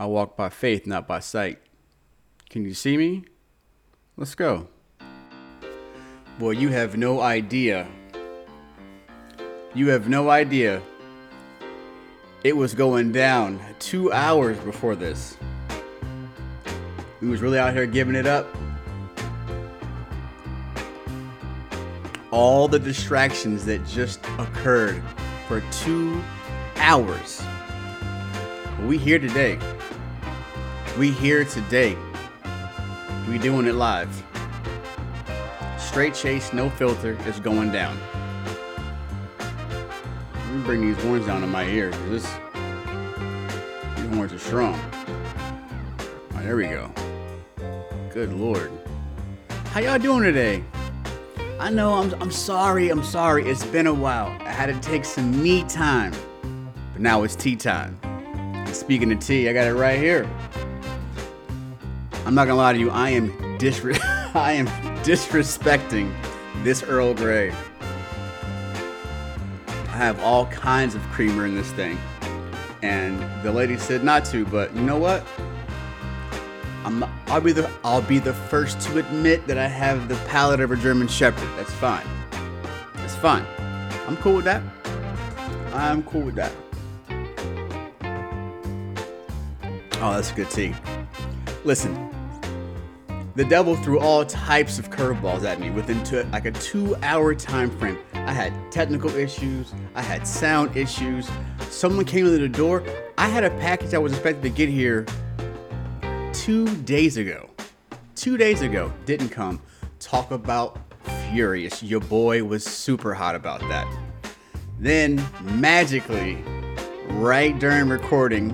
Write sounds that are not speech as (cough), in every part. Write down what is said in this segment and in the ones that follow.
I walk by faith, not by sight. Can you see me? Let's go. Boy, you have no idea. You have no idea. It was going down two hours before this. We was really out here giving it up. All the distractions that just occurred for two hours. We here today. We here today. We doing it live. Straight chase, no filter. It's going down. Let me bring these horns down to my ears. This, these horns are strong. Right, there we go. Good lord. How y'all doing today? I know I'm, I'm sorry, I'm sorry. It's been a while. I had to take some me time. But now it's tea time. And speaking of tea, I got it right here. I'm not gonna lie to you, I am disre- (laughs) I am disrespecting this Earl Grey. I have all kinds of creamer in this thing. And the lady said not to, but you know what? I'm not, I'll be the I'll be the first to admit that I have the palate of a German Shepherd. That's fine. That's fine. I'm cool with that. I'm cool with that. Oh, that's a good tea. Listen, the devil threw all types of curveballs at me within two, like a two-hour time frame. I had technical issues. I had sound issues. Someone came into the door. I had a package I was expected to get here two days ago. Two days ago, didn't come. Talk about furious. Your boy was super hot about that. Then, magically, right during recording,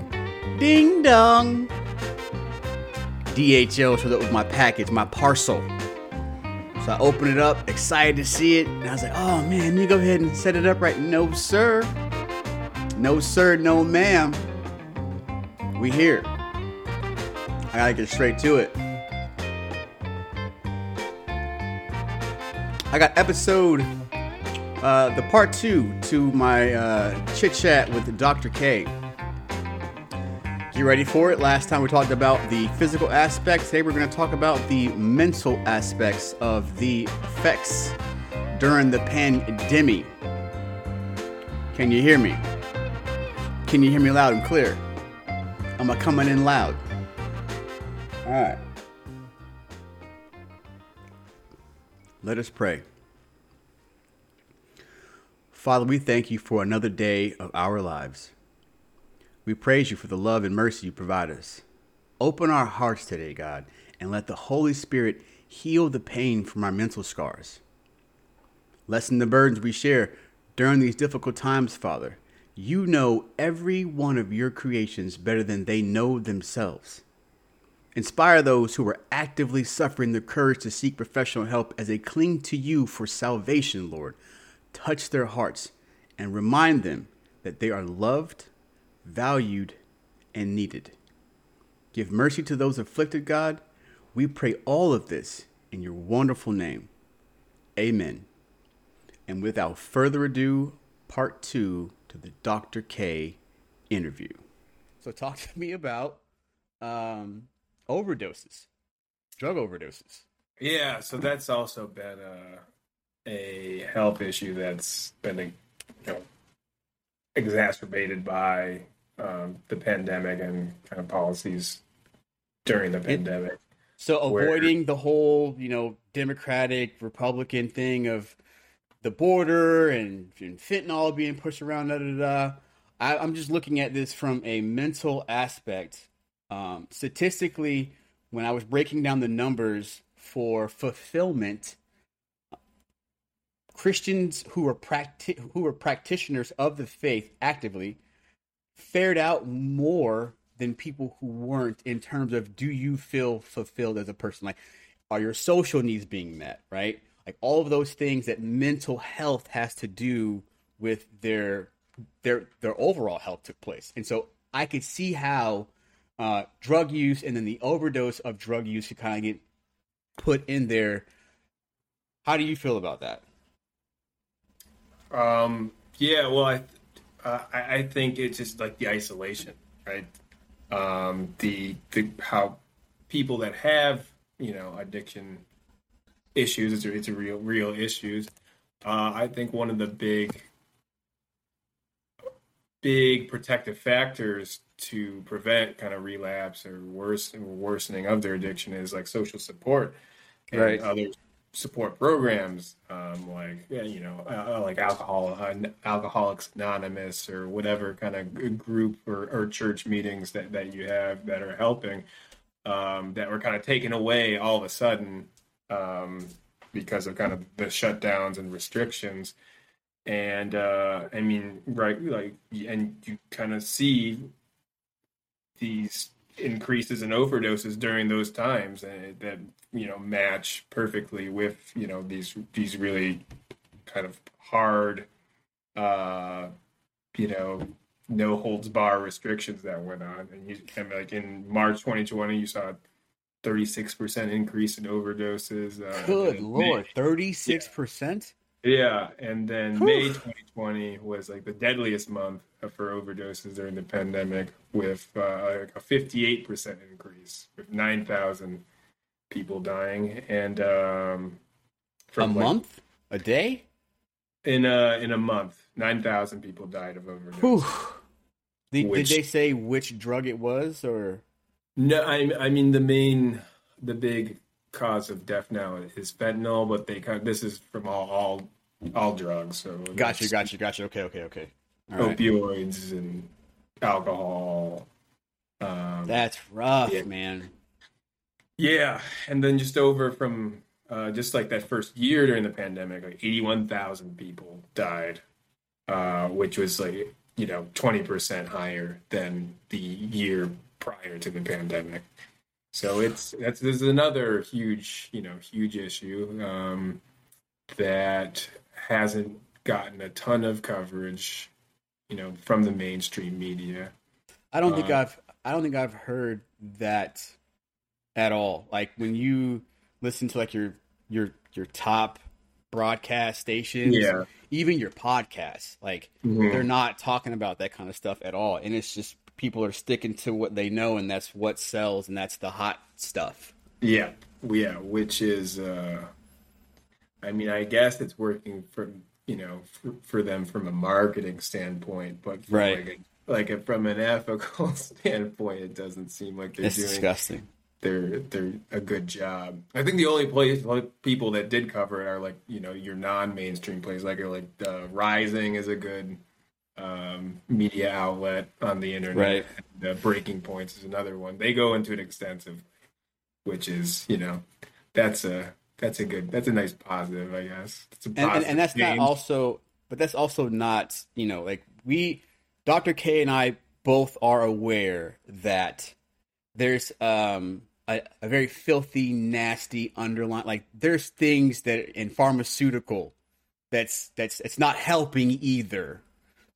ding dong, DHL showed up with my package, my parcel. So I opened it up, excited to see it, and I was like, oh man, you go ahead and set it up right. No, sir. No, sir, no, ma'am. We here. I gotta get straight to it. I got episode, uh, the part two to my uh, chit chat with Dr. K. Get ready for it. Last time we talked about the physical aspects. Today we're going to talk about the mental aspects of the effects during the pandemic. Can you hear me? Can you hear me loud and clear? Am I coming in loud? All right. Let us pray. Father, we thank you for another day of our lives. We praise you for the love and mercy you provide us. Open our hearts today, God, and let the Holy Spirit heal the pain from our mental scars. Lessen the burdens we share during these difficult times, Father. You know every one of your creations better than they know themselves. Inspire those who are actively suffering the courage to seek professional help as they cling to you for salvation, Lord. Touch their hearts and remind them that they are loved, valued, and needed. Give mercy to those afflicted, God. We pray all of this in your wonderful name. Amen. And without further ado, part two to the Dr. K interview. So, talk to me about um, overdoses, drug overdoses. Yeah, so that's also been a, a health issue that's been you know, exacerbated by um, the pandemic and kind of policies during the pandemic. So Where- avoiding the whole, you know, Democratic Republican thing of the border and, and fentanyl being pushed around, da da da. I, I'm just looking at this from a mental aspect. Um, statistically, when I was breaking down the numbers for fulfillment, Christians who were practi- who were practitioners of the faith actively fared out more than people who weren't in terms of do you feel fulfilled as a person? Like are your social needs being met right? Like all of those things that mental health has to do with their their their overall health took place. And so i could see how uh, drug use and then the overdose of drug use could kind of get put in there. How do you feel about that? Um, yeah, well, I, uh, I I think it's just like the isolation, right? um, the the how people that have you know addiction issues it's a, it's a real real issues uh, i think one of the big big protective factors to prevent kind of relapse or worse worsening of their addiction is like social support and Right. other support programs um, like you know uh, like alcohol uh, alcoholics anonymous or whatever kind of group or, or church meetings that, that you have that are helping um, that were kind of taken away all of a sudden um, because of kind of the shutdowns and restrictions. And uh, I mean, right, like, and you kind of see these increases in overdoses during those times uh, that you know match perfectly with you know these these really kind of hard, uh, you know, no holds bar restrictions that went on, and you and like in March 2020, you saw. a 36% increase in overdoses. Uh, Good lord, thirty six percent. Yeah, and then Whew. May 2020 was like the deadliest month for overdoses during the pandemic, with uh, like a 58% increase, with 9,000 people dying, and um, A like, month, a day. in a in a month, 9,000 people died of overdose. Whew. Did, did they say which drug it was, or No, I I mean the main the big cause of death now is fentanyl, but they kind this is from all all all drugs. So gotcha, that's gotcha, gotcha. Okay, okay, okay. All right. opioids and alcohol. Um, That's rough, Yeah. man. yeah, and then just over from uh, just like that first year during the pandemic, like eighty-one thousand people died, uh, which was like you know twenty percent higher than the year prior to the pandemic. So it's that's this is another huge you know huge issue um, that hasn't gotten a ton of coverage, you know, from the mainstream media. I don't think Uh, I've I don't think I've heard that at all. Like when you listen to like your your your top broadcast stations, Yeah. even your podcasts, like Mhm. they're not talking about that kind of stuff at all. And it's just people are sticking to what they know and that's what sells and that's the hot stuff. Yeah, yeah, which is, uh, I mean, I guess it's working for you know for, for them from a marketing standpoint, but from Right. like, a, like a, from an ethical (laughs) standpoint, it doesn't seem like they're It's doing disgusting. they're they're a good job. I think the only place people that did cover it are like you know your non-mainstream places, like like uh, Rising is a good um, media outlet on the internet. Right. And, uh, Breaking Points is another one. They go into it extensively, which is you know that's a that's a good that's a nice positive, I guess. It's a and, and, positive and that's change. not also but that's also not you know like we dr k and i both are aware that there's um a, a very filthy nasty underline like there's things that in pharmaceutical that's that's it's not helping either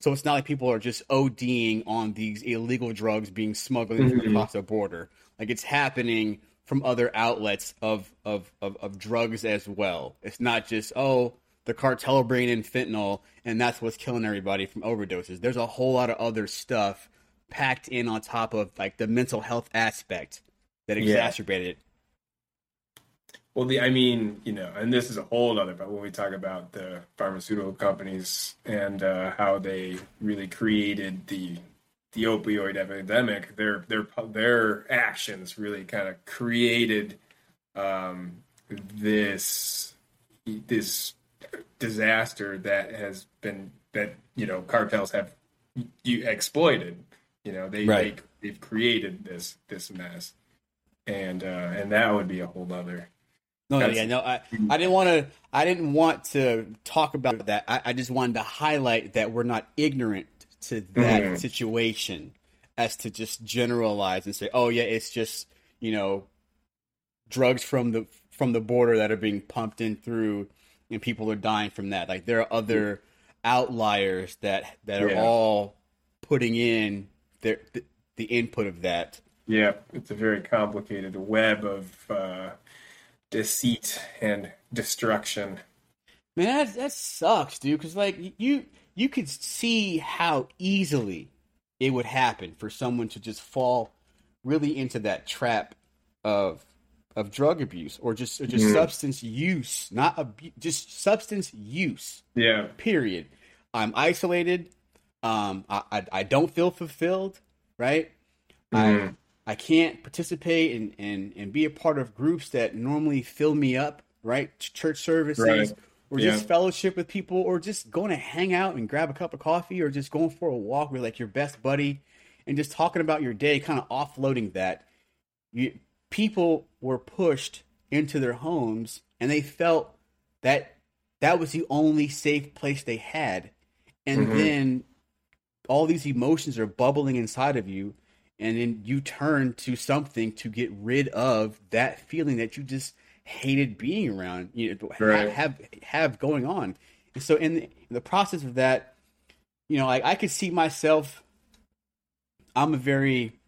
so it's not like people are just ODing on these illegal drugs being smuggled Mhm. across the border. Like it's happening from other outlets of, of, of, of drugs as well. It's not just, oh, the cartel are bringing in fentanyl and that's what's killing everybody from overdoses. There's a whole lot of other stuff packed in on top of like the mental health aspect that Yeah. exacerbated it. Well, the I mean, you know, and this is a whole other. But when we talk about the pharmaceutical companies and uh, how they really created the the opioid epidemic, their their their actions really kind of created um, this this disaster that has been that you know cartels have you exploited. You know, they, Right. they they've created this this mess, and uh, and that would be a whole other. No, yeah, no, I, I didn't want to. I didn't want to talk about that. I, I just wanted to highlight that we're not ignorant to that Mhm. situation, as to just generalize and say, "Oh yeah, it's just you know, drugs from the from the border that are being pumped in through, and people are dying from that." Like there are other outliers that that are Yeah. all putting in their the, the input of that. Yeah, it's a very complicated web of uh, deceit and destruction. Man, that that sucks, dude. Because like you you could see how easily it would happen for someone to just fall really into that trap of of drug abuse or just or just mm. substance use, not abu- just substance use. Yeah. Period. I'm isolated. Um, I, I, I don't feel fulfilled. Right. Mm. I I can't participate and, and and be a part of groups that normally fill me up. Right. Church services. Right. Or yeah. just fellowship with people, or just going to hang out and grab a cup of coffee, or just going for a walk with like your best buddy, and just talking about your day, kind of offloading that. You, people were pushed into their homes and they felt that that was the only safe place they had. And mm-hmm. then all these emotions are bubbling inside of you and then you turn to something to get rid of that feeling that you just hated being around you know right. have have going on and so in the, in the process of that you know I, I could see myself i'm a very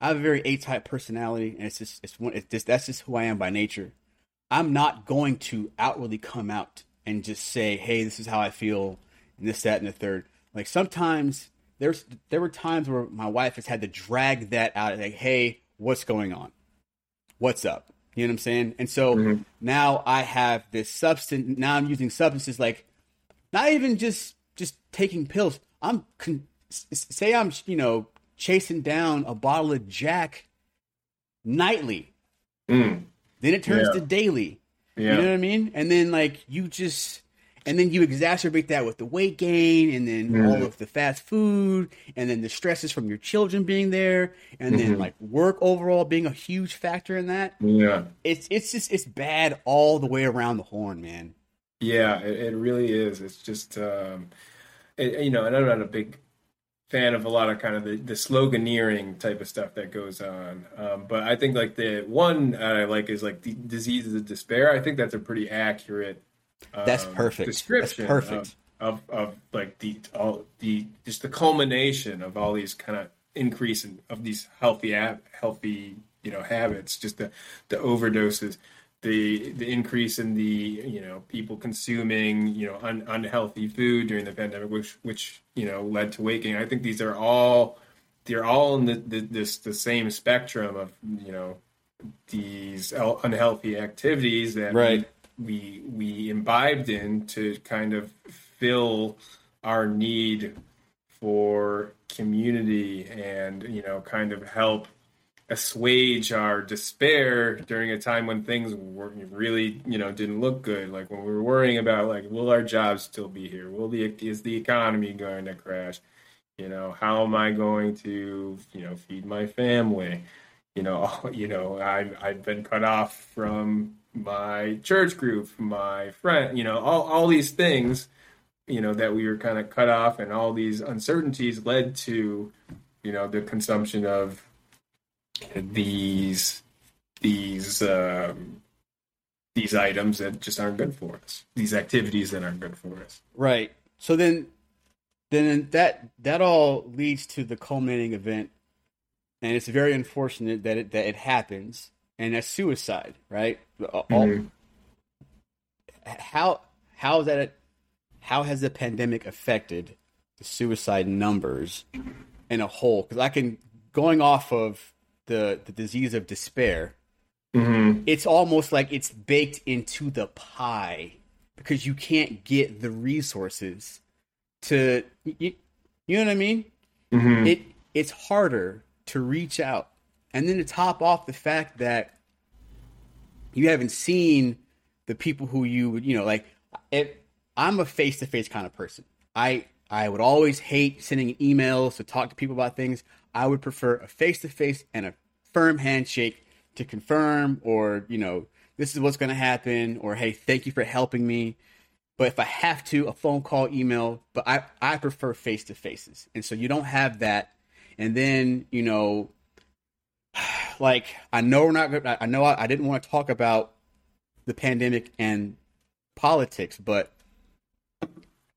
I have a very A-type personality, and it's just it's one it's just that's just who I am by nature. I'm not going to outwardly come out and just say, "Hey, this is how I feel," and this, that, and the third. Like sometimes there's there were times where my wife has had to drag that out, like, "Hey, what's going on? What's up?" You know what I'm saying? And so mm-hmm. now I have this substance. Now I'm using substances like not even just just taking pills. I'm con- say I'm you know chasing down a bottle of Jack nightly. Mm. Then it turns yeah. to daily. Yeah. You know what I mean? And then like you just and then you exacerbate that with the weight gain and then mm. all of the fast food and then the stresses from your children being there and mm-hmm. then like work overall being a huge factor in that. Yeah. It's it's just it's bad all the way around the horn, man. Yeah, it, it really is. It's just um it, you know, and I'm not a big fan of a lot of kind of the, the sloganeering type of stuff that goes on. Um, but I think like the one I like is like the diseases of despair. I think that's a pretty accurate. Um, that's perfect. Description. That's perfect. Of, of, of like the all the just the culmination of all these kind of increase in, of these healthy healthy you know habits, just the the overdoses the the increase in the you know people consuming you know un, unhealthy food during the pandemic, which which you know led to weight gain. I think these are all they're all in the, the this the same spectrum of you know these unhealthy activities that right. We, we imbibed in to kind of fill our need for community and you know kind of help assuage our despair during a time when things were really, you know, didn't look good. Like when we were worrying about like, will our jobs still be here? Will the is the economy going to crash? You know, how am I going to, you know, feed my family? You know, (laughs) you know, I I've been cut off from my church group, my friend, you know, all all these things, you know, that we were kind of cut off, and all these uncertainties led to, you know, the consumption of these these um, these items that just aren't good for us. These activities that aren't good for us. Right. So then, then that that all leads to the culminating event, and it's very unfortunate that it that it happens, and that's suicide. Right. Mm-hmm. how how that how has the pandemic affected the suicide numbers in a whole? Because I can going off of the the disease of despair, mm-hmm. it's almost like it's baked into the pie because you can't get the resources to you, you know what I mean? Mm-hmm. It it's harder to reach out. And then to top off the fact that you haven't seen the people who you would, you know, like it, I'm a face to face kind of person. I I would always hate sending emails to talk to people about things. I would prefer a face to face and a firm handshake to confirm, or, you know, this is what's going to happen, or hey, thank you for helping me. But if I have to, a phone call, email, but I, I prefer face to faces. And so you don't have that. And then, you know, like I know we're not I know I, I didn't want to talk about the pandemic and politics, but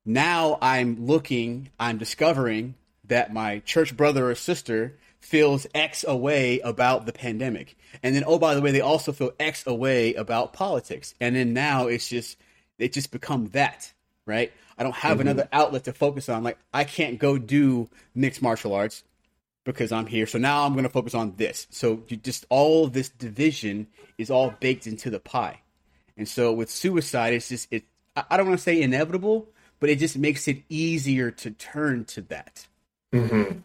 now I'm looking, I'm discovering that my church brother or sister feels X away about the pandemic. And then, oh, by the way, they also feel X away about politics. And then now it's just, it just become that, right? I don't have mm-hmm. another outlet to focus on. Like, I can't go do mixed martial arts because I'm here. So now I'm going to focus on this. So you just all this division is all baked into the pie. And so with suicide, it's just it. I don't want to say inevitable, but it just makes it easier to turn to that. Mm-hmm.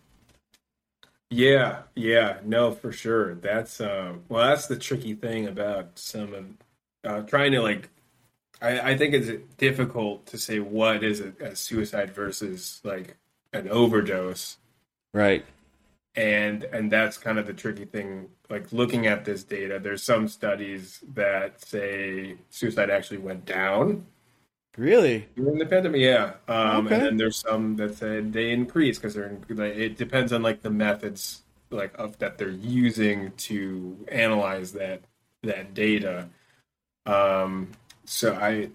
Yeah, yeah, no, for sure. That's um, well, that's the tricky thing about some of uh, trying to like. I, I think it's difficult to say what is a, a suicide versus like an overdose, right? And and that's kind of the tricky thing. Like looking at this data, there's some studies that say suicide actually went down Really? During the pandemic, yeah. Um, Okay. And then there's some that said they increase because they're like, it depends on like the methods like of that they're using to analyze that that data. Um, so I,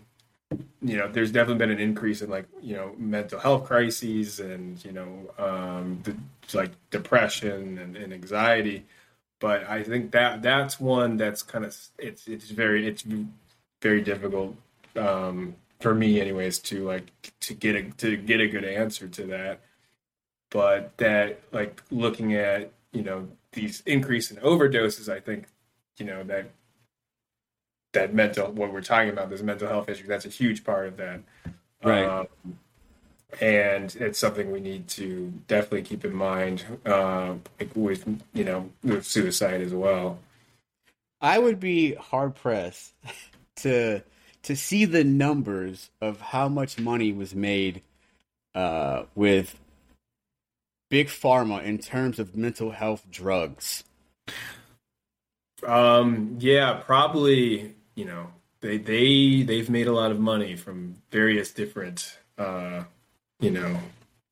you know, there's definitely been an increase in like you know mental health crises and you know um, the, like depression and, and anxiety. But I think that that's one that's kind of it's it's very it's very difficult um, for me anyways to like to get a to get a good answer to that but that like looking at you know these increase in overdoses i think you know that that mental what we're talking about this mental health issue that's a huge part of that Right. um, and it's something we need to definitely keep in mind uh, with you know with suicide as well I would be hard pressed (laughs) to to see the numbers of how much money was made uh, with big pharma in terms of mental health drugs. Um, yeah, probably, you know, they they they've made a lot of money from various different uh, you know,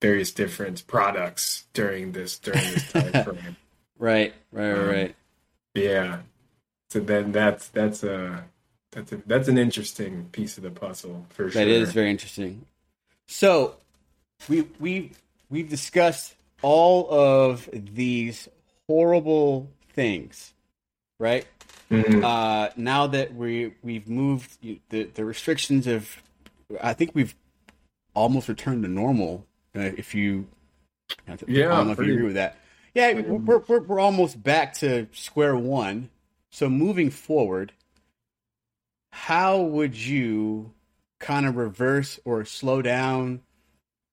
various different products during this during this (laughs) time frame. Right, right, Um, right. Yeah. So then that's that's a that's a that's an interesting piece of the puzzle for sure. That is very interesting. So we we we've discussed all of these horrible things, right? Mhm. uh, now that we we've moved the the restrictions of, I think we've almost returned to normal. Uh, if you, yeah, I don't know if you agree with that. Yeah, we're, we're we're almost back to square one. So moving forward, how would you kind of reverse or slow down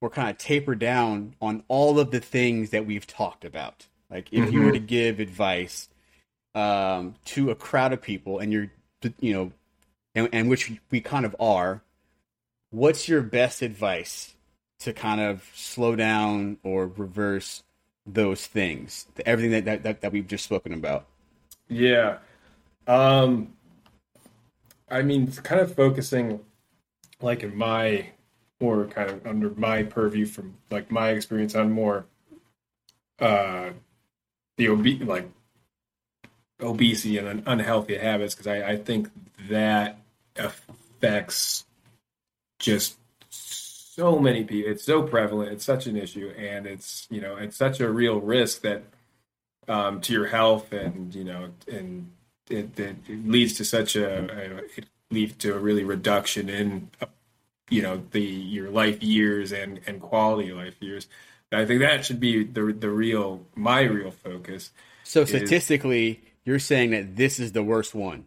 or kind of taper down on all of the things that we've talked about? Like if you were to give advice um, to a crowd of people, and you're, you know, and, and which we kind of are, what's your best advice to kind of slow down or reverse those things, everything that that, that, that we've just spoken about? Yeah. Um I mean kind of focusing like in my or kind of under my purview from like my experience on more uh the obe- like obesity and unhealthy habits because I, I think that affects just so many people it's so prevalent it's such an issue and it's you know it's such a real risk that um, to your health and you know and it, it, it leads to such a, a it leads to a really reduction in you know the your life years and and quality of life years i think that should be the the real my real focus So Is- statistically, you're saying that this is the worst one.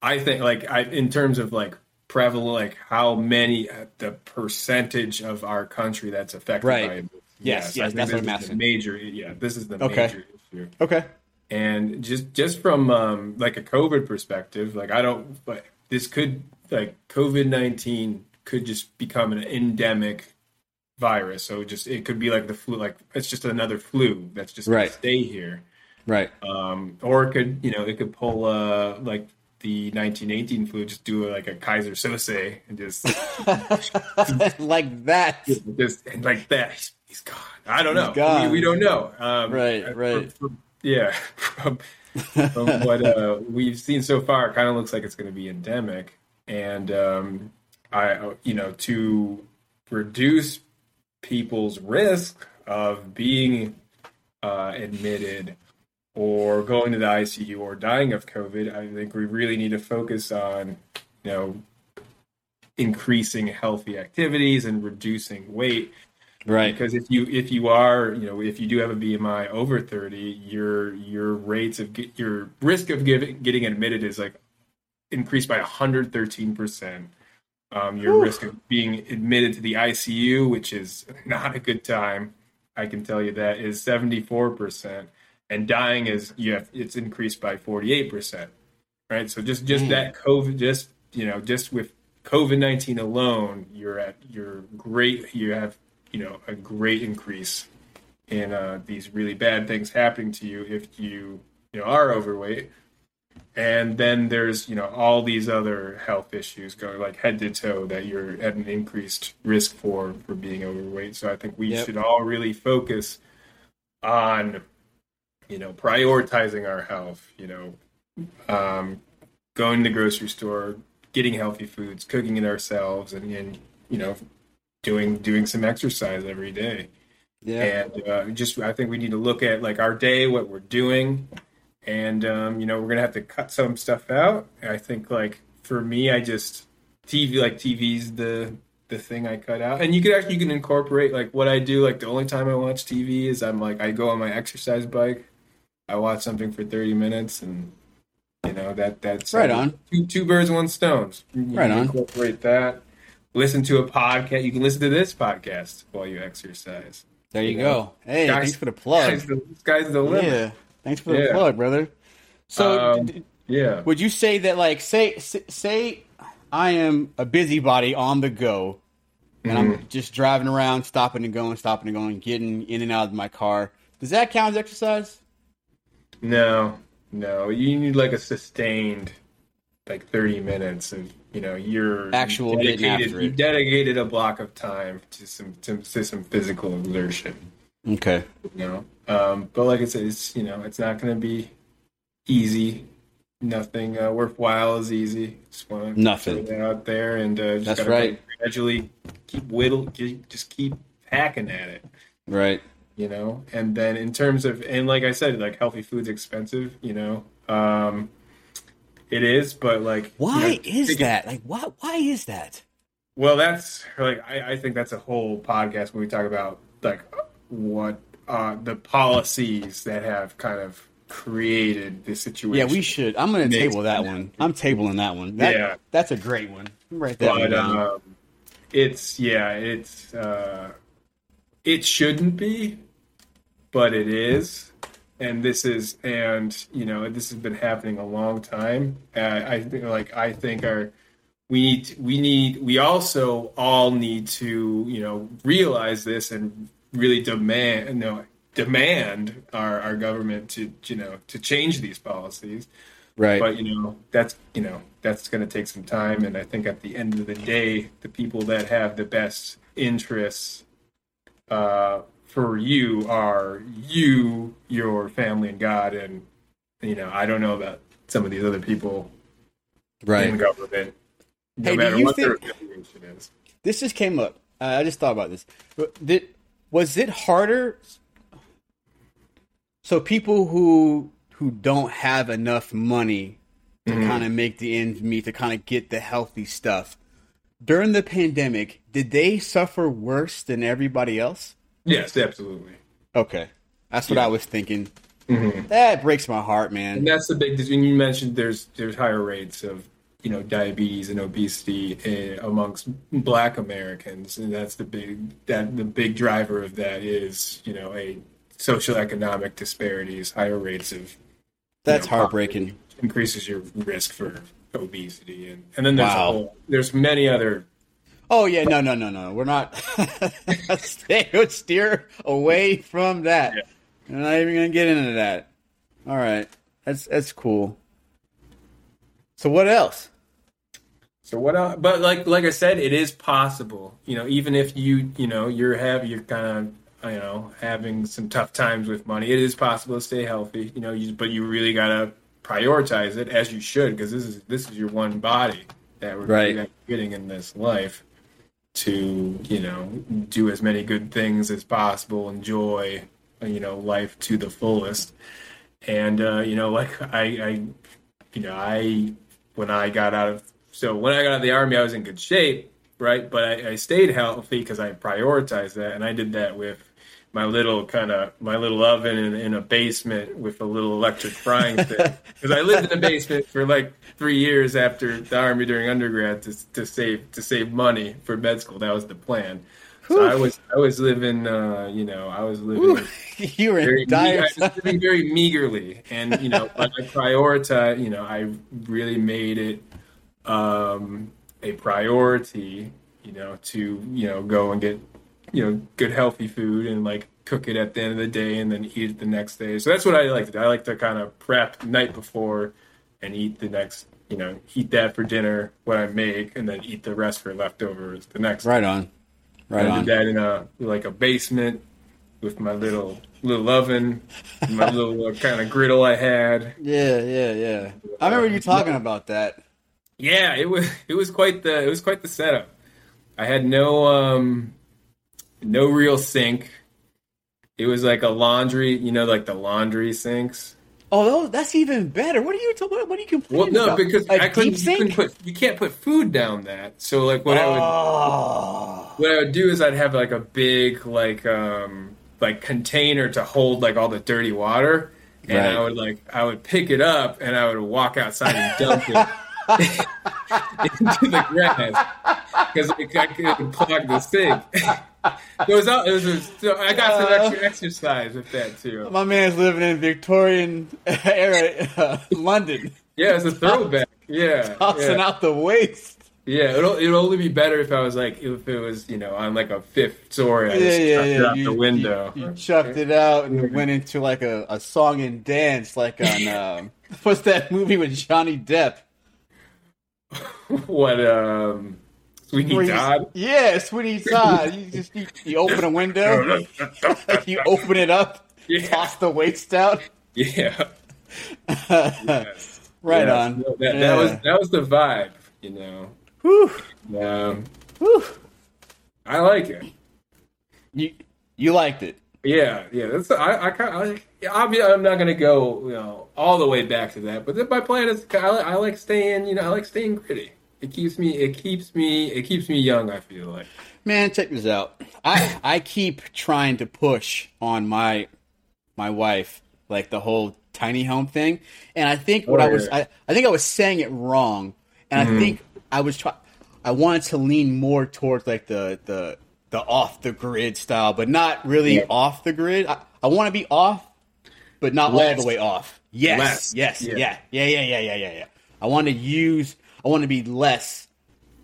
i think like i in terms of like prevalent like how many uh, the percentage of our country that's affected Right. by it Yes, yes, think that's what I'm asking. major yeah this is the Okay. major issue Okay. and just just from um, like a COVID perspective, like I don't, but this could like COVID nineteen could just become an endemic virus. So just it could be like the flu, like it's just another flu that's just Right. gonna stay here. Right. Um, or it could, you know, it could pull uh like the 1918 flu, just do like a Keyser Söze and just (laughs) like that. just and like that. He's, he's gone. I don't know. We, we don't know. Um, Right, uh, right. from- yeah. (laughs) From, from (laughs) what uh, we've seen so far, it kind of looks like it's going to be endemic. And um, I, you know, to reduce people's risk of being uh, admitted or going to the ICU or dying of COVID, I think we really need to focus on, you know, increasing healthy activities and reducing weight. Right. Because if you if you are you know if you do have a BMI over 30, your your rates of get, your risk of giving, getting admitted is like increased by 113 percent. Um, your Whew. risk of being admitted to the ICU, which is not a good time, I can tell you that is 74 percent, and dying is you have it's increased by 48 percent. Right. So just just mm. that COVID, just you know, just with COVID 19 alone, you're at you're great. You have you know a great increase in uh, these really bad things happening to you if you you know are overweight and then there's you know all these other health issues going like head to toe that you're at an increased risk for for being overweight so i think we yep. should all really focus on you know prioritizing our health you know um, going to the grocery store getting healthy foods cooking it ourselves and, and you know doing doing some exercise every day. Yeah. And uh, just I think we need to look at like our day, what we're doing, and um, you know we're gonna have to cut some stuff out. I think like for me, I just TV like TV's the the thing I cut out, and you could actually you can incorporate like what I do. Like the only time I watch TV is I'm like I go on my exercise bike, I watch something for thirty minutes, and you know that that's right on two two birds one stone. You right on. Incorporate that listen to a podcast. You can listen to this podcast while you exercise. There you, you know? go. Hey, guys, thanks for the plug. Guys, the, sky's the limit. Yeah, thanks for the yeah. plug, brother. So, um, d- yeah, would you say that, like, say, say, I am a busybody on the go, and mm-hmm. I'm just driving around, stopping and going, stopping and going, getting in and out of my car. Does that count as exercise? No, no. You need like a sustained, like, thirty minutes of you know you're actual dedicated, you dedicated a block of time to some to, to, some physical exertion. Okay. You know? Um, but like i said it's you know it's not going to be easy. Nothing uh, worthwhile is easy. Just want to nothing. that out there and uh, just that's right. gradually keep whittle just keep hacking at it. Right you know and then in terms of and like i said like healthy food's expensive you know um it is, but like, why you know, is that? Like, why? Why is that? Well, that's like I, I think that's a whole podcast when we talk about like what uh, the policies that have kind of created this situation. Yeah, we should. I'm going to table that one. I'm tabling that one. That, yeah, that's a great one. Right there. But um, it's yeah, it's uh, it shouldn't be, but it is. And this is and you know this has been happening a long time. Uh, i think like i think our we need we need we also all need to you know realize this and really demand you know demand our our government to you know to change these policies. Right. But you know that's you know that's going to take some time. And i think at the end of the day the people that have the best interests uh for you are you, your family, and God. And you know, I don't know about some of these other people right. in government. No hey, matter what their affiliation is. This just came up. Uh, I just thought about this. Did was it harder? So people who who don't have enough money to mm-hmm. kind of make the ends meet to kind of get the healthy stuff during the pandemic, did they suffer worse than everybody else? Yes, absolutely. Okay, that's what yeah. I was thinking. Mm-hmm. That breaks my heart, man. And that's the big. When you mentioned there's there's higher rates of you know diabetes and obesity uh, amongst Black Americans, and that's the big that the big driver of that is you know a social economic disparities, higher rates of. That's know, heartbreaking. Increases your risk for obesity, and and then there's wow. whole, there's many other Oh yeah, no, no, no, no. We're not. (laughs) Stay, steer away from that. Yeah. We're not even gonna get into that. All right, that's that's cool. So what else? So what else? But like like I said, it is possible. You know, even if you you know you're have you're kind of you know having some tough times with money, it is possible to stay healthy. You know, you, but you really gotta prioritize it as you should because this is this is your one body that we're right. getting in this life to you know do as many good things as possible enjoy you know life to the fullest and uh, you know like I, I you know i when i got out of so when i got out of the army i was in good shape right? But I, I stayed healthy because I prioritized that, and I did that with my little kind of my little oven in, in, a basement with a little electric frying (laughs) pan because I lived in the basement for like three years after the army during undergrad to, to save to save money for med school. That was the plan. So I was I was living, uh, you know, I was living. (laughs) you were very, dire. I was living very meagerly, and you know, but I prioritize. You know, I really made it um, a priority. You know, to you know go and get you know good healthy food and like cook it at the end of the day and then eat it the next day. So that's what I like to do. I like to kind of prep the night before and eat the next you know eat that for dinner what I make and then eat the rest for leftovers the next. Right on. Right I on. did that in a like a basement with my little little oven, my (laughs) little uh, kind of griddle I had. Yeah, yeah, yeah. I remember you talking about that. Yeah, it was it was quite the it was quite the setup. I had no um no real sink. It was like a laundry, you know, like the laundry sinks. Oh, that's even better. What are you? What, what are you complaining Well, no, about? because A I couldn't, deep you couldn't put you can't put food down that. So like what I would oh, what I would do is I'd have like a big like um like container to hold like all the dirty water, and Right. I would like I would pick it up and I would walk outside and dump it (laughs) into the grass because I could plug the sink. (laughs) it was it was, it so I got some extra exercise with that too. my man's living in Victorian (laughs) era uh, London, Yeah, it's a throwback. Yeah, (laughs) tossing yeah. out the waste. Yeah, it'll it'll only be better if I was like if it was you know on like a fifth story. I Yeah, just yeah, chucked it out You, the window. You, you chucked it out and went into like a, a song and dance, like (laughs) on um, what's that movie with Johnny Depp? what um Sweeney Todd? Yeah, Sweeney Todd. You just you, you open a window, (laughs) you open it up, Yeah. toss the waste out. Yeah, (laughs) Right on. so That, Yeah. that was that was the vibe, you know. Whew. Um, Whew. I like it. You you liked it. Yeah, yeah. That's I I kind of obviously I'm not gonna go you know all the way back to that, but then my plan is I, like- I like staying you know I like staying gritty. It keeps me it keeps me it keeps me young. I feel like. Man, check this out. I I keep trying to push on my my wife like the whole tiny home thing, and I think what Oh, I was. I, I think I was saying it wrong, and I mm-hmm. think I was try- I wanted to lean more towards like the the the off the grid style, but not really Yeah. off the grid. I, I want to be off, but not all the way off. Yes, Less. yes, Yeah. yeah, yeah, yeah, yeah, yeah, yeah, yeah. I want to use. I want to be less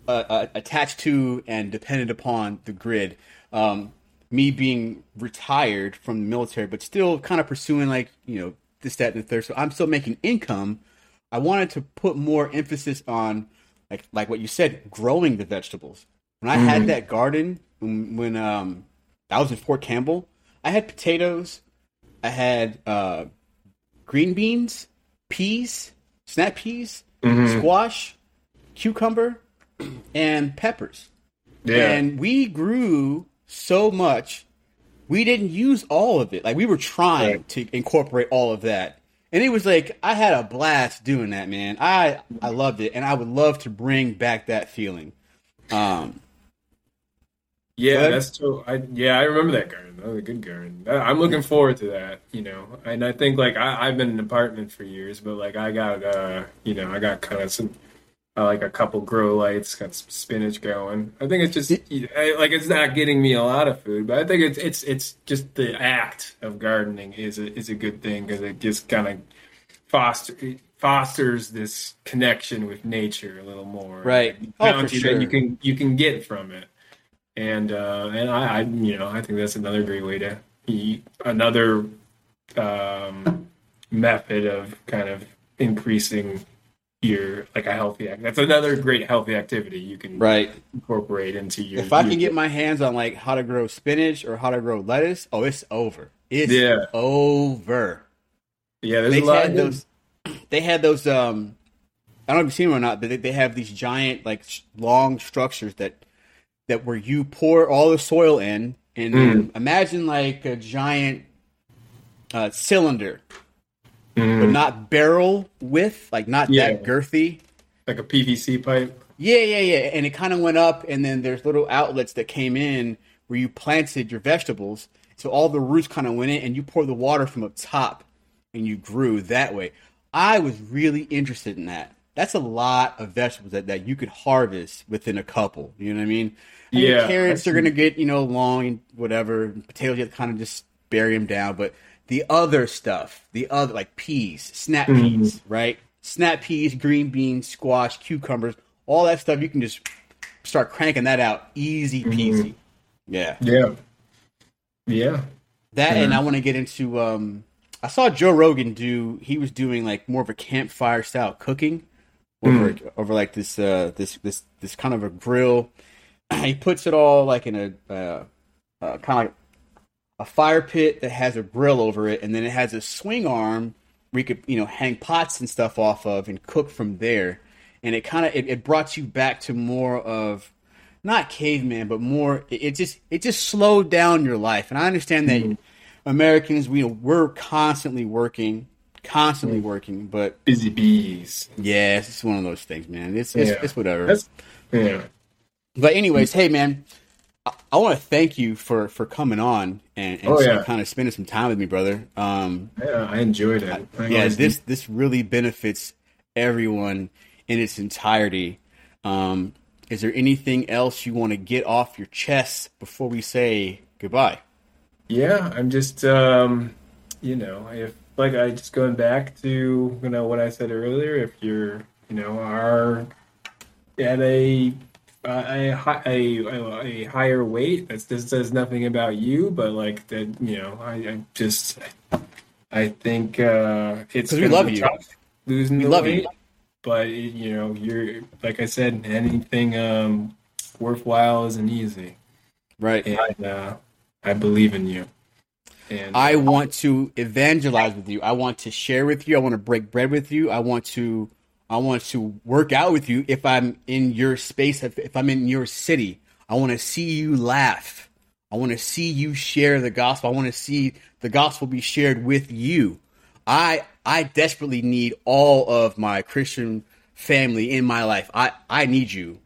uh, uh, attached to and dependent upon the grid. Um, me being retired from the military, but still kind of pursuing like you know this, that, and the third. So I'm still making income. I wanted to put more emphasis on like like what you said, growing the vegetables. When I had that garden when, when um I was in Fort Campbell, I had potatoes, I had uh, green beans, peas, snap peas, squash, cucumber, and peppers. Yeah. And we grew so much, we didn't use all of it. Like we were trying Right. to incorporate all of that. And it was like I had a blast doing that, man. I I loved it and I would love to bring back that feeling. Um Yeah, Good. that's true. I yeah, I remember that garden. That was a good garden. I'm looking forward to that. You know, and I think like I, I've been in an apartment for years, but like I got uh, you know, I got kind of some. Uh, like a couple grow lights, got some spinach going. I think it's just like it's not getting me a lot of food, but I think it's it's it's just the act of gardening is a is a good thing because it just kind of foster it fosters this connection with nature a little more. Right. Oh, for sure. that you can you can get from it, and uh, and I, I you know I think that's another great way to eat another um, method of kind of increasing your like a healthy act. That's another great healthy activity you can right. incorporate into your. If I your- can get my hands on like how to grow spinach or how to grow lettuce, oh it's over. It's Yeah. over. yeah, there's they a lot. had those they had those um I don't know if you've seen them or not, but they, they have these giant like sh- long structures that that where you pour all the soil in and Mm. imagine like a giant uh, cylinder, Mhm. but not barrel width, like not Yeah. that girthy. like a PVC pipe. Yeah, yeah, yeah. And it kind of went up, and then there's little outlets that came in where you planted your vegetables. So all the roots kind of went in, and you pour the water from up top, and you grew that way. I was really interested in that. That's a lot of vegetables that, that you could harvest within a couple. You know what I mean? I mean, Yeah, carrots are gonna get you know long and whatever. Potatoes you have to kind of just bury them down, but the other stuff, the other like peas, snap Mm-hmm. peas, right? Snap peas, green beans, squash, cucumbers, all that stuff. You can just start cranking that out, easy Mm-hmm. peasy. Yeah, Yeah. Yeah. that and I want to get into. um I saw Joe Rogan do. He was doing like more of a campfire style cooking over over like this uh this this this kind of a grill. (clears throat) he puts it all like in a uh, uh, kind of like a fire pit that has a grill over it, and then it has a swing arm where you could you know hang pots and stuff off of and cook from there. And it kind of it, it brought you back to more of not caveman, but more. It, it just it just slowed down your life. And I understand that mm-hmm. Americans we we're constantly working, constantly mm. working, but Busy bees. yeah, it's just one of those things, man. It's it's, Yeah. it's whatever. That's yeah. But anyways, mm. hey man, I, I want to thank you for for coming on and, and Oh, yeah. kind of spending some time with me, brother. Um, Yeah, I enjoyed it. I yeah, this this really benefits everyone in its entirety. Um, is there anything else you want to get off your chest before we say goodbye? Yeah, I'm just um, you know, if like I just going back to you know what I said earlier, if you're you know are at a a, a, a, a higher weight, that's, this says nothing about you, but like that, you know, I, I just I think uh, it's we love you. losing We the love weight, you. but you know, you're like I said, anything um, worthwhile isn't easy Right. and uh, I believe in you. And I want to evangelize with you. I want to share with you. I want to break bread with you. I want to I want to work out with you if I'm in your space, if, if I'm in your city. I want to see you laugh. I want to see you share the gospel. I want to see the gospel be shared with you. I I desperately need all of my Christian family in my life. I I need you.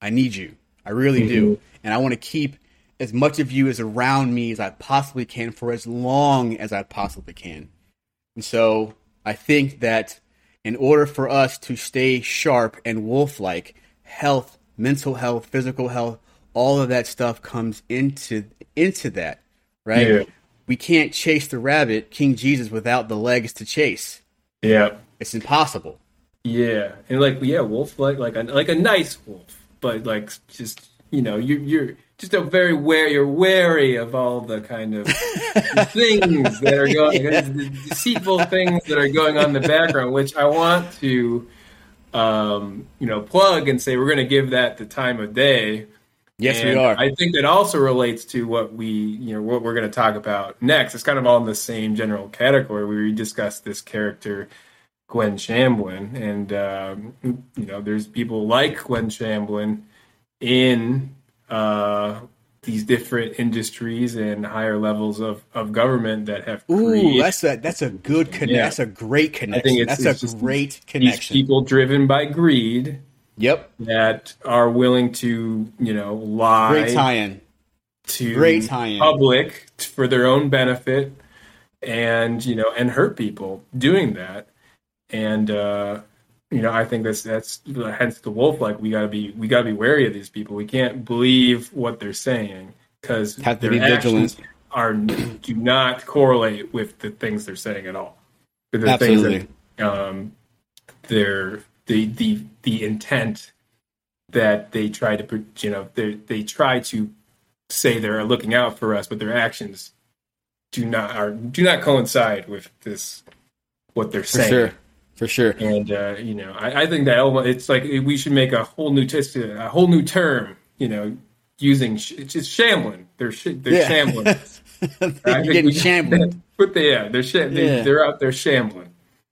I need you. I really do. Mm-hmm. And I want to keep as much of you as around me as I possibly can for as long as I possibly can. And so I think that in order for us to stay sharp and wolf like, health, mental health, physical health, all of that stuff comes into into that, right? Yeah. We can't chase the rabbit, King Jesus, without the legs to chase. yeah, It's impossible. yeah, and like yeah, wolf like like a like a nice wolf, but like just you know you you're just a very wary you're wary of all the kind of (laughs) things that are going the deceitful things that are going on in the background, which I want to um you know plug and say we're going to give that the time of day. Yes, we are. I think that also relates to what we, you know, what we're going to talk about next. It's kind of all in the same general category. We discussed this character, Gwen Shamblin, and um, you know, there's people like Gwen Shamblin in uh, these different industries and higher levels of, of government that have Ooh, created that's a that's a good connection. Yeah. That's a great connection. it's- that's it's a great connection. people driven by greed Yep, that are willing to, you know, lie great tie-in. to Great tie-in. public for their own benefit and you know and hurt people doing that and uh you know i think that's that's hence the wolf like we got to be we got to be wary of these people we can't believe what they're saying because Have to their be vigilant. actions are do not correlate with the things they're saying at all the Absolutely. things that um their the the the intent that they try to you know they they try to say they're looking out for us but their actions do not are do not coincide with this what they're For saying sure. For sure. and uh, you know I, I think that it's like we should make a whole new test a whole new term you know using sh- it's just shambling they're sh- they're Yeah. shambling (laughs) You're getting shambled. but (laughs) they, yeah they're sh- they, Yeah. they're out there shambling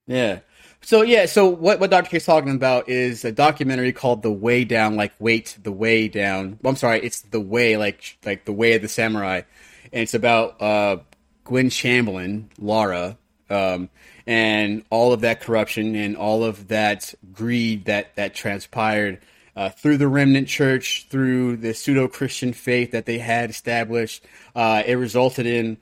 Yeah. So yeah, so what what Dr. K's talking about is a documentary called The Way Down, like wait, the way down. Well, I'm sorry, it's the way, like like the way of the samurai, and it's about uh, Gwen Shamblin, Lara, um, and all of that corruption and all of that greed that that transpired uh, through the remnant church, through the pseudo Christian faith that they had established. Uh, it resulted in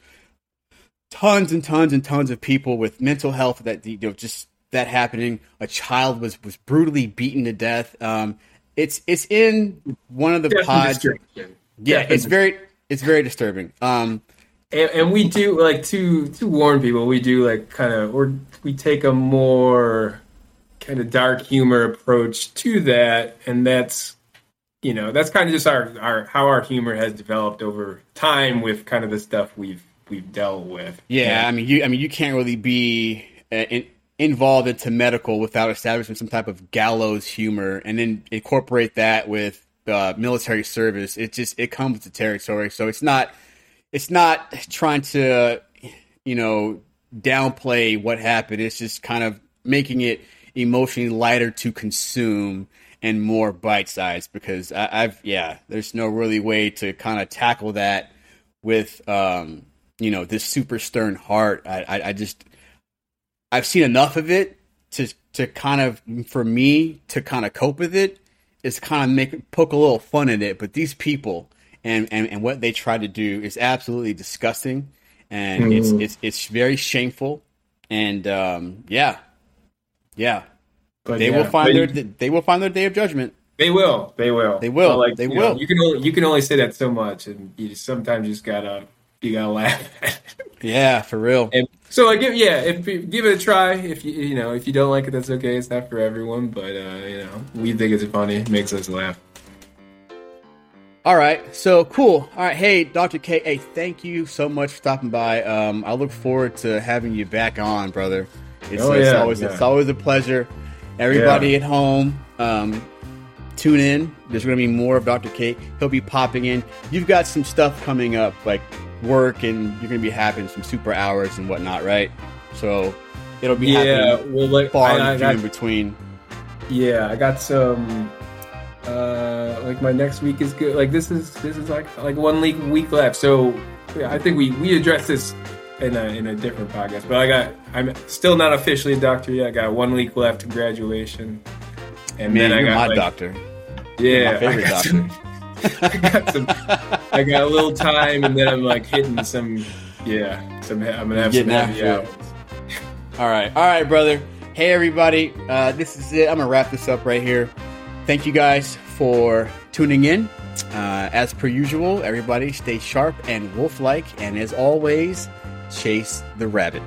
tons and tons and tons of people with mental health that you know just that happening. A child was was brutally beaten to death. Um, it's it's in one of the pods. Yeah, it's very it's very disturbing. Um, and, and, we do like to to warn people. We do like kind of or we take a more kind of dark humor approach to that, and that's you know that's kind of just our our how our humor has developed over time with kind of the stuff we've we've dealt with. Yeah. I mean you I mean you can't really be uh, in, involved into medical without establishing some type of gallows humor, and then incorporate that with uh, military service. It just it comes the territory. So it's not it's not trying to you know downplay what happened. It's just kind of making it emotionally lighter to consume and more bite sized because I, have yeah, there's no really way to kind of tackle that with um, you know this super stern heart. I, I, I just I've seen enough of it to to kind of for me to kind of cope with it is kind of make poke a little fun in it. But these people and, and, and what they try to do is absolutely disgusting, and mm. it's it's it's very shameful. And um, yeah, yeah, but they yeah, will find their they will find their day of judgment. They will. They will. They will. But like they will. Know, you can only you can only say that so much, and you just, sometimes you just gotta you gotta laugh. (laughs) yeah, for real. And so like, give, yeah, if give it a try. If you you know if you don't like it, that's okay. It's not for everyone, but uh, you know we think it's funny. It makes us laugh. All right, so cool. All right, hey, Dr. K, hey, thank you so much for stopping by. Um, I look forward to having you back on, brother. It's, oh, it's always yeah. it's always a pleasure. Everybody yeah. at home, um, tune in. There's going to be more of Dr. K. He'll be popping in. You've got some stuff coming up, like work, and you're going to be having some super hours and whatnot, right? So it'll be yeah, well, like far I, I got, in between. Yeah, I got some. Like my next week is good. Like this is this is like like one week week left. So yeah, I think we we address this in a in a different podcast. But I got I'm still not officially a doctor yet. I got one week left to graduation, and Man, then I got my like, doctor. Yeah, my favorite I doctor. Some, (laughs) I got some. I got a little time, and then I'm like hitting some. Yeah, some. I'm gonna have some heavy hours. All right, all right, brother. Hey, everybody. Uh, this is it. I'm gonna wrap this up right here. Thank you guys for tuning in. Uh, as per usual, everybody stay sharp and wolf like, and as always, chase the rabbit.